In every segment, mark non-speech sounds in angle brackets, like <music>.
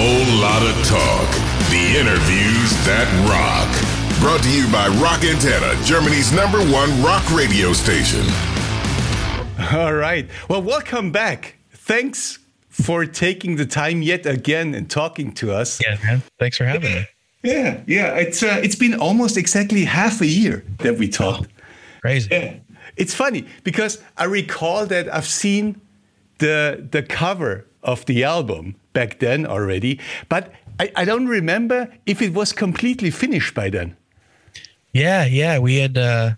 whole lot of talk. The interviews that rock. Brought to you by Rock Antenne, Germany's number one rock radio station. All right. Well, welcome back. Thanks for taking the time yet again and talking to us. Yeah, man. Thanks for having me. Yeah, yeah. It's uh, it's been almost exactly half a year that we talked. Oh, crazy. Yeah. It's funny because I recall that I've seen the the cover of the album back then already, but I, I don't remember if it was completely finished by then. Yeah, yeah, we had. Uh,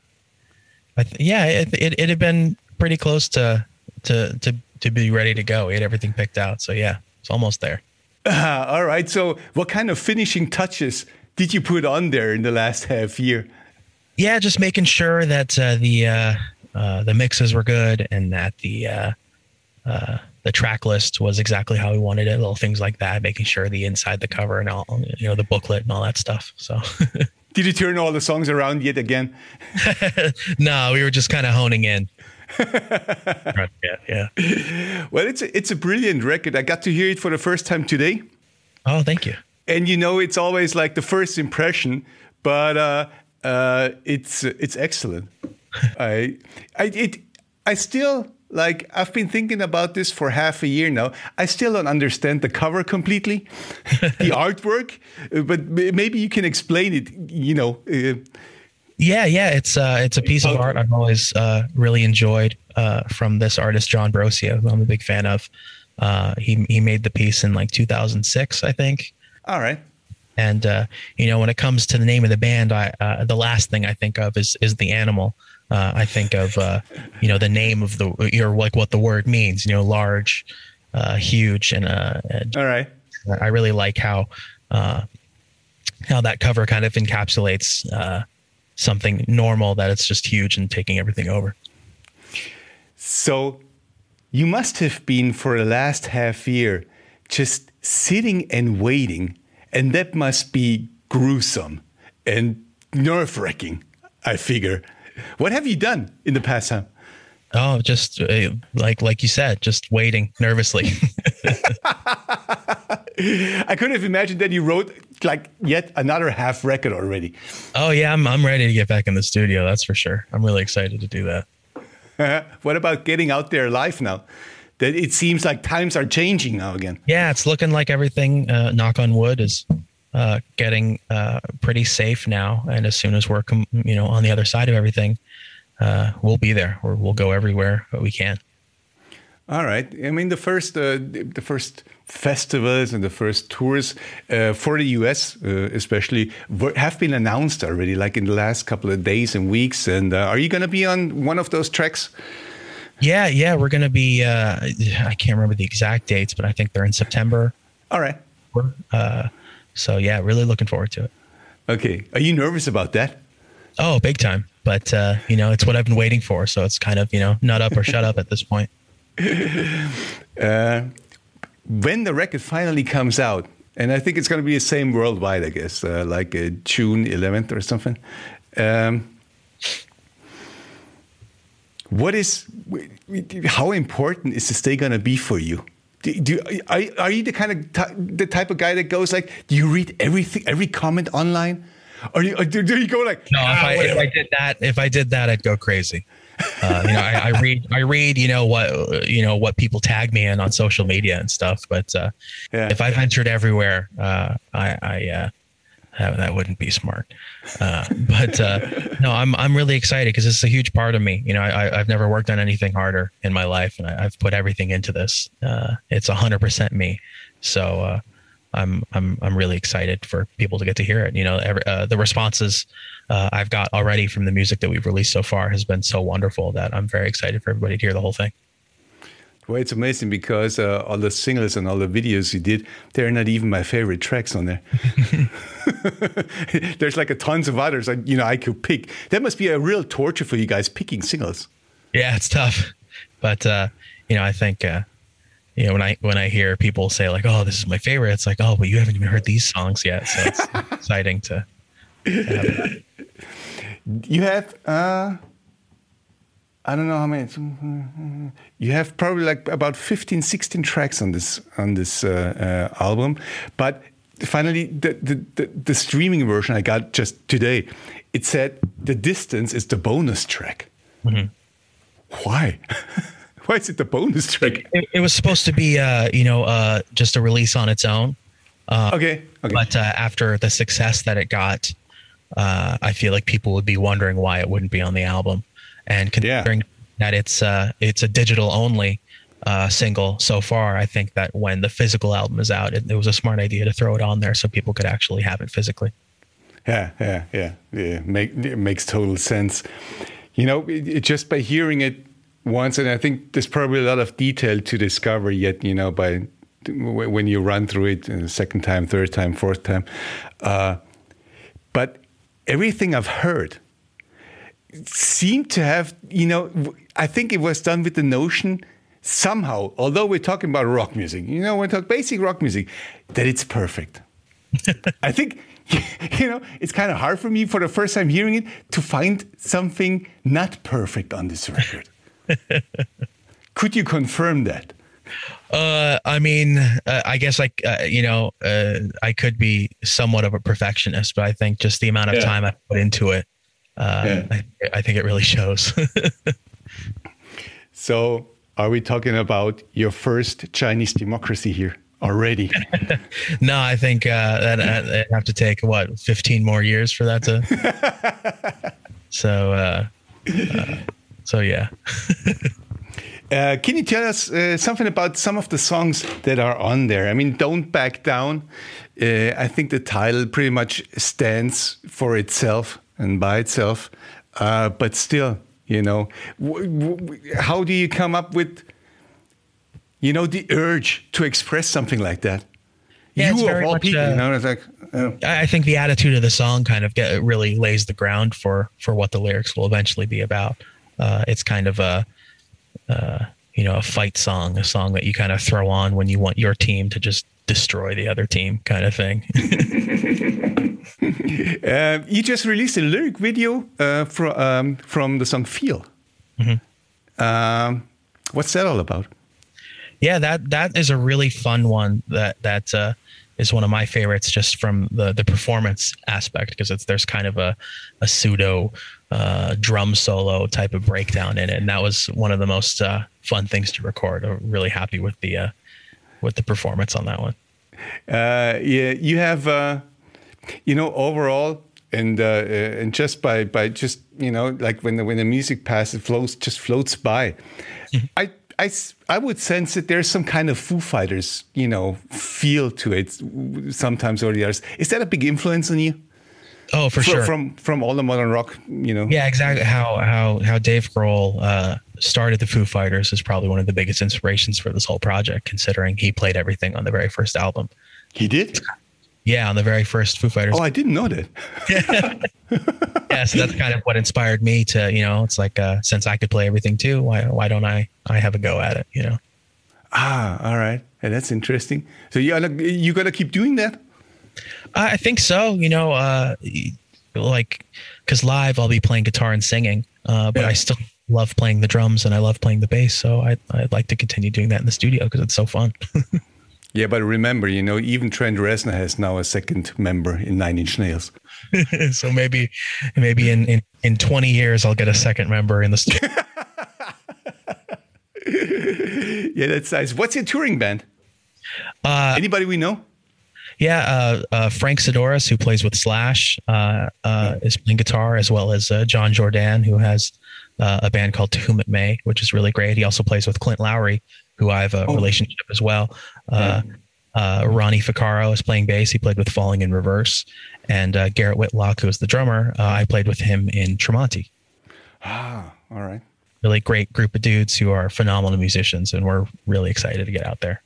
th- yeah, it, it, it had been pretty close to to to to be ready to go. We had everything picked out, so yeah, it's almost there. Uh, <laughs> all right. So, what kind of finishing touches did you put on there in the last half year? Yeah, just making sure that uh, the uh, uh the mixes were good and that the uh, uh, the track list was exactly how we wanted it. Little things like that, making sure the inside the cover and all, you know, the booklet and all that stuff. So. <laughs> Did you turn all the songs around yet again? <laughs> no, we were just kind of honing in. <laughs> yeah, yeah. Well, it's a, it's a brilliant record. I got to hear it for the first time today. Oh, thank you. And you know, it's always like the first impression, but uh, uh, it's it's excellent. I I it I still like I've been thinking about this for half a year now. I still don't understand the cover completely, <laughs> the artwork, but maybe you can explain it. You know. Uh, yeah, yeah, it's uh, it's a piece of art I've always uh, really enjoyed uh, from this artist John Brosio, who I'm a big fan of. Uh, he he made the piece in like 2006, I think. All right. And uh, you know, when it comes to the name of the band, I uh, the last thing I think of is is the animal uh, I think of uh, you know the name of the or like what the word means. You know, large, uh, huge, and uh, all right. I really like how uh, how that cover kind of encapsulates uh, something normal that it's just huge and taking everything over. So, you must have been for the last half year just sitting and waiting, and that must be gruesome and nerve wracking. I figure. What have you done in the past time? Oh, just uh, like like you said, just waiting nervously. <laughs> I couldn't have imagined that you wrote like yet another half record already. Oh yeah, I'm I'm ready to get back in the studio. That's for sure. I'm really excited to do that. <laughs> what about getting out there live now? That it seems like times are changing now again. Yeah, it's looking like everything. Uh, knock on wood is uh, getting uh, pretty safe now. And as soon as we're, com- you know, on the other side of everything, uh, we'll be there or we'll go everywhere we can. All right. I mean, the first, uh, the first festivals and the first tours uh, for the US, uh, especially, have been announced already, like in the last couple of days and weeks. And are you going to be on one of those tracks? Yeah, yeah, we're going to be. I can't remember the exact dates, but I think they're in September. All right. So yeah, really looking forward to it. Okay, are you nervous about that? Oh, big time. But uh, you know, it's what I've been waiting for, so it's kind of you know, nut up or shut up at this point. <laughs> Uh, when the record finally comes out, and I think it's going to be the same worldwide, I guess, uh, like uh, June 11th or something. Um, what is how important is this day going to be for you? Do, do are, are you the kind of the type of guy that goes like do you read everything every comment online or, you, or do, do, you go like no ah, if, I, if I did that if i did that i'd go crazy uh, you know I, I, read i read you know what you know what people tag me in on social media and stuff but uh, yeah. if i ventured everywhere uh, i i uh, that, that wouldn't be smart. Uh, but uh, no, I'm I'm really excited because it's a huge part of me. You know, I, I've never worked on anything harder in my life, and I, have put everything into this. Uh, it's hundred percent me. So uh, I'm I'm I'm really excited for people to get to hear it. You know, every, uh, the responses uh, I've got already from the music that we've released so far has been so wonderful that I'm very excited for everybody to hear the whole thing. Well, it's amazing because uh, all the singles and all the videos you did, they're not even my favorite tracks on there. <laughs> There's like a tons of others, like, you know, I could pick. That must be a real torture for you guys picking singles. Yeah, it's tough, but uh, you know, I think uh, you know when I when I hear people say like, "Oh, this is my favorite," it's like, "Oh, but you haven't even heard these songs yet," so it's <laughs> exciting to. to have you have uh, I don't know how many. You have probably like about 15, 16 tracks on this on this uh, uh, album, but finally the, the, the the streaming version I got just today, it said the distance is the bonus track. Mm-hmm. Why? <laughs> Why is it the bonus track? It, it was supposed to be, uh, you know, uh, just a release on its own. Uh, okay. okay. But uh, after the success that it got, uh, I feel like people would be wondering why it wouldn't be on the album. And considering yeah. that it's uh, it's a digital only uh, single so far, I think that when the physical album is out, it, it, was a smart idea to throw it on there so people could actually have it physically. Yeah, yeah, yeah, yeah. Make, it makes total sense. You know, it, it, just by hearing it once, and I think there's probably a lot of detail to discover yet. You know, by when you run through it uh, second time, third time, fourth time. Uh, but everything I've heard seemed to have, you know, I think it was done with the notion somehow, although we're talking about rock music, you know, we talk basic rock music, that it's perfect. <laughs> I think, <laughs> you know, it's kind of hard for me for the first time hearing it to find something not perfect on this record. <laughs> Could you confirm that? Uh, I mean, uh, I guess like uh, you know, uh, I could be somewhat of a perfectionist, but I think just the amount of yeah. time I put into it, uh, yeah. I, I, think it really shows. <laughs> so, are we talking about your first Chinese democracy here already? <laughs> no, I think uh, that I'd have to take what fifteen more years for that to. <laughs> so, so yeah. Uh, can you tell us uh, something about some of the songs that are on there? I mean, Don't Back Down. Uh, I think the title pretty much stands for itself and by itself. Uh, but still, you know, how do you come up with, you know, the urge to express something like that? Yeah, you of all people, you know, it's like. Oh. I think the attitude of the song kind of get, really lays the ground for for what the lyrics will eventually be about. Uh, it's kind of a uh, you know, a fight song, a song that you kind of throw on when you want your team to just destroy the other team, kind of thing. uh, <laughs> you just released a lyric video uh, from um, from the song "Feel." Mm-hmm. Um, what's that all about? Yeah, that that is a really fun one. That that uh, is one of my favorites, just from the the performance aspect, because it's there's kind of a a pseudo uh, drum solo type of breakdown in it, and that was one of the most uh, fun things to record. I'm really happy with the uh, with the performance on that one. Uh, yeah, you have uh, you know overall, and uh, and just by by just you know like when the when the music passes, flows just floats by. Mm-hmm. I I, I would sense that there's some kind of Foo Fighters, you know, feel to it sometimes or the others. Is that a big influence on you? Oh, for, sure. From from all the modern rock, you know. Yeah, exactly. How how how Dave Grohl uh, started the Foo Fighters is probably one of the biggest inspirations for this whole project, considering he played everything on the very first album. He did. Yeah, on the very first Foo Fighters. Oh, I didn't know that. <laughs> yeah, so that's kind of what inspired me to, you know, it's like uh, since I could play everything too, why why don't I I have a go at it, you know? Ah, all right. Hey, that's interesting. So you you gonna keep doing that? I think so. You know, uh, like because live I'll be playing guitar and singing, uh, but yeah. I still love playing the drums and I love playing the bass. So I, I'd like to continue doing that in the studio because it's so fun. <laughs> yeah, but remember, you know, even Trent Reznor has now a second member in Nine Inch Nails. <laughs> so maybe, maybe in, in, in 20 years, I'll get a second member in the studio. <laughs> yeah, that's nice. What's your touring band? Uh, Anybody we know? Yeah, uh, uh, Frank Sidoris, who plays with Slash, uh, uh is playing guitar, as well as uh, Jon Jourdan, who has uh, a band called To Whom It May, which is really great. He also plays with Clint Lowery, who I have a oh. relationship as well. Ronnie Ficarro is playing bass. He played with Falling in Reverse. And Garrett Whitlock, who is the drummer, I played with him in Tremonti. Ah, all right. Really great group of dudes who are phenomenal musicians, and we're really excited to get out there.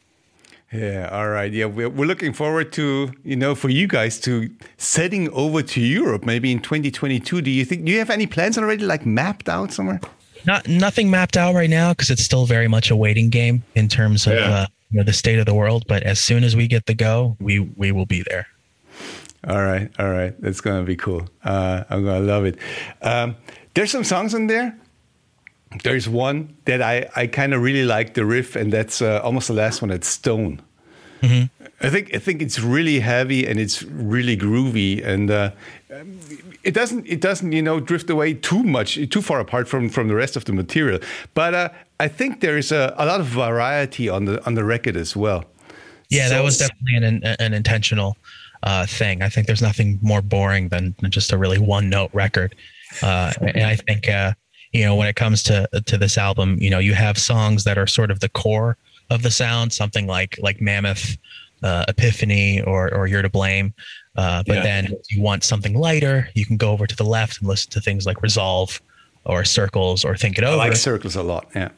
Yeah, all right. Yeah, we're, we're looking forward to, you know, for you guys to setting over to Europe maybe in 2022. Do you think, do you have any plans already like mapped out somewhere? Not Nothing mapped out right now because it's still very much a waiting game in terms of yeah. uh, you know, the state of the world. But as soon as we get the go, we, we will be there. All right. All right. That's going to be cool. Uh, I'm going to love it. Um, there's some songs in there there's one that I, I kind of really like the riff, and that's uh, almost the last one. It's Stone. Mm-hmm. I think I think it's really heavy and it's really groovy, and uh, it doesn't it doesn't you know drift away too much too far apart from from the rest of the material. But uh, I think there's a, a, lot of variety on the on the record as well. Yeah, so, that was definitely an an intentional uh, thing. I think there's nothing more boring than, than just a really one note record, uh, and I think uh, you know when it comes to to this album, you know you have songs that are sort of the core of the sound, something like like Mammoth, uh, Epiphany, or or You're to Blame. Uh, but yeah. then if you want something lighter, you can go over to the left and listen to things like Resolve or Circles or Think It Over. I like Circles a lot. Yeah.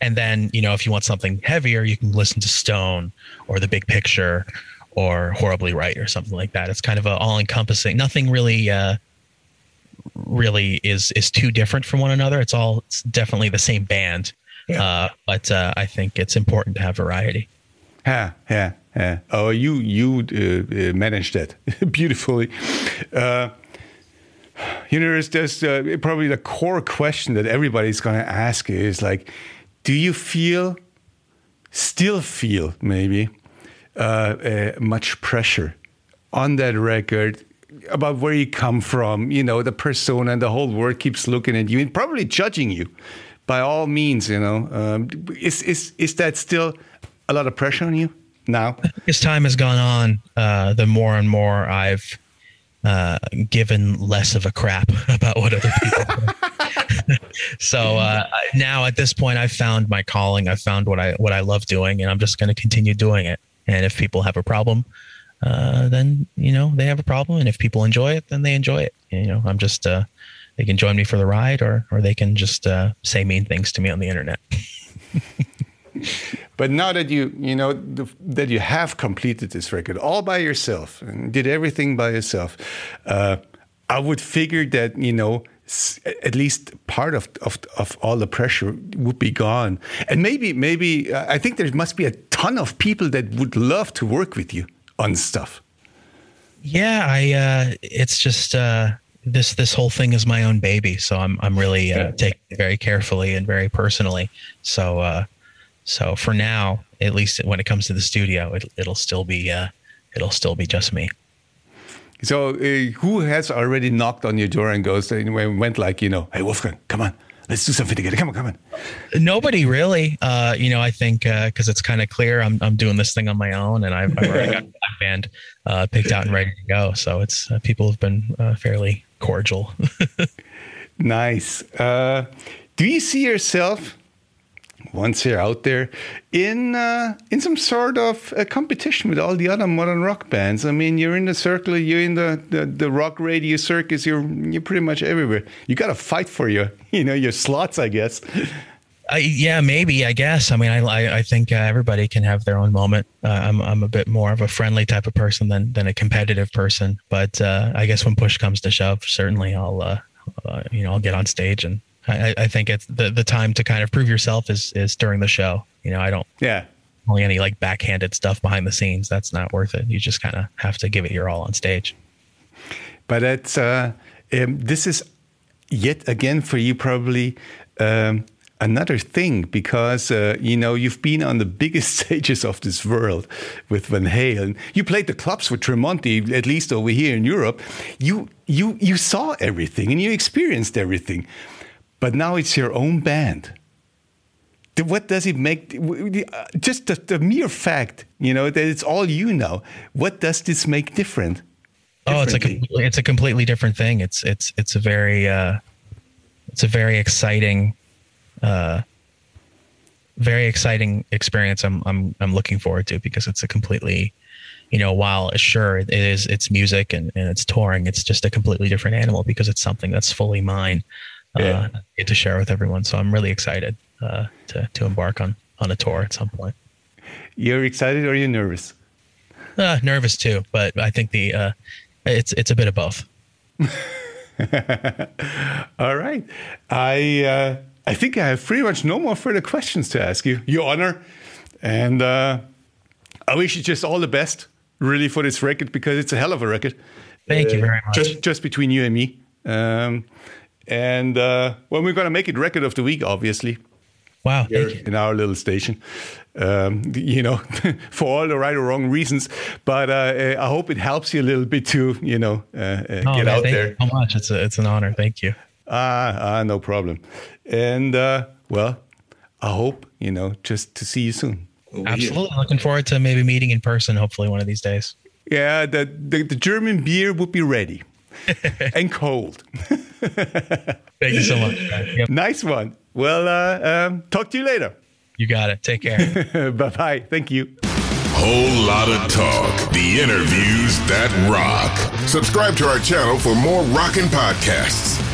And then, you know, if you want something heavier, you can listen to Stone or The Big Picture or Horribly Right or something like that. It's kind of a all encompassing. Nothing really, uh, really is is too different from one another. It's all it's definitely the same band, yeah. uh, but uh, I think it's important to have variety. Yeah, yeah, yeah. Oh, you you uh, uh managed that <laughs> beautifully. Uh, you know, there's, there's uh, probably the core question that everybody's going to ask is like, do you feel, still feel maybe, uh, much pressure on that record about where you come from? You know, the persona and the whole world keeps looking at you and probably judging you. By all means, you know, um, is is is that still? a lot of pressure on you now? As time has gone on, uh, the more and more I've uh, given less of a crap <laughs> about what other people. <laughs> so uh, now at this point, I've found my calling. I've found what I what I love doing, and I'm just going to continue doing it. And if people have a problem, uh, then you know they have a problem, and if people enjoy it, then they enjoy it. You know, I'm just uh, they can join me for the ride, or or they can just uh, say mean things to me on the internet. <laughs> But now that you you know the, that you have completed this record all by yourself and did everything by yourself, uh, I would figure that you know at least part of, of, of all the pressure would be gone. And maybe, maybe uh, I think there must be a ton of people that would love to work with you on stuff. Yeah, I. Uh, it's just uh, this this whole thing is my own baby, so I'm I'm really uh, taking it very carefully and very personally. So uh, so for now, at least when it comes to the studio, it, it'll still be uh, it'll still be just me. So uh, who has already knocked on your door and goes and went like you know, hey Wolfgang, come on, let's do something together. Come on, come on. Nobody really. Uh, you know, I think because uh, it's kind of clear I'm I'm doing this thing on my own, and I've, I've already got <laughs> a band uh, picked out and ready to go. So it's uh, people have been uh, fairly cordial. <laughs> nice. Uh, do you see yourself once you're out there in uh, in some sort of a competition with all the other modern rock bands. I mean, you're in the circle, you're in the, the, the rock radio circus. You're you're pretty much everywhere. You got to fight for your <laughs> you know your slots, I guess. Uh, yeah, maybe. I guess. I mean, I I, I think uh, everybody can have their own moment. Uh, I'm I'm a bit more of a friendly type of person than than a competitive person. But uh, I guess when push comes to shove, certainly I'll uh, you know I'll get on stage and I, I think it's the, the time to kind of prove yourself is is during the show. You know, I don't yeah only any like backhanded stuff behind the scenes. That's not worth it. You just kind of have to give it your all on stage. But it's uh, um, this is yet again for you probably um, another thing because uh, you know you've been on the biggest <laughs> stages of this world with Van Halen. You played the clubs with Tremonti, at least over here in Europe. You you you saw everything and you experienced everything but now it's your own band. What does it make? Just the, the mere fact, you know, that it's all you know. What does this make different? Oh, it's a it's a completely different thing. It's it's it's a very uh, it's a very exciting, uh, very exciting experience. I'm I'm I'm looking forward to because it's a completely, you know, while sure it is it's music and, and it's touring, it's just a completely different animal because it's something that's fully mine yeah. uh, get to share with everyone. So I'm really excited uh, to to embark on on a tour at some point. You're excited or you're nervous? Uh, nervous too, but I think the uh, it's it's a bit of both. <laughs> All right, I uh, I think I have pretty much no more further questions to ask you, Your Honor, and uh, I wish you just all the best, really, for this record because it's a hell of a record. Thank you very much. Just just between you and me. Um, And uh, well, we're going to make it record of the week, obviously. Wow. Here in our little station, um, you know, <laughs> for all the right or wrong reasons. But uh, I hope it helps you a little bit to, you know, uh, uh oh, get man, out thank there. You so much. It's a, it's an honor. Thank you. Ah, ah no problem. And uh, well, I hope you know just to see you soon. Absolutely. Looking forward to maybe meeting in person. Hopefully, one of these days. Yeah, the the, the German beer would be ready <laughs> and cold. <laughs> Thank you so much. Yep. Nice one. Well, uh, um, talk to you later. You got it. Take care. <laughs> bye bye. Thank you. Whole Lotta Talk. The interviews that rock. Subscribe to our channel for more rockin' podcasts.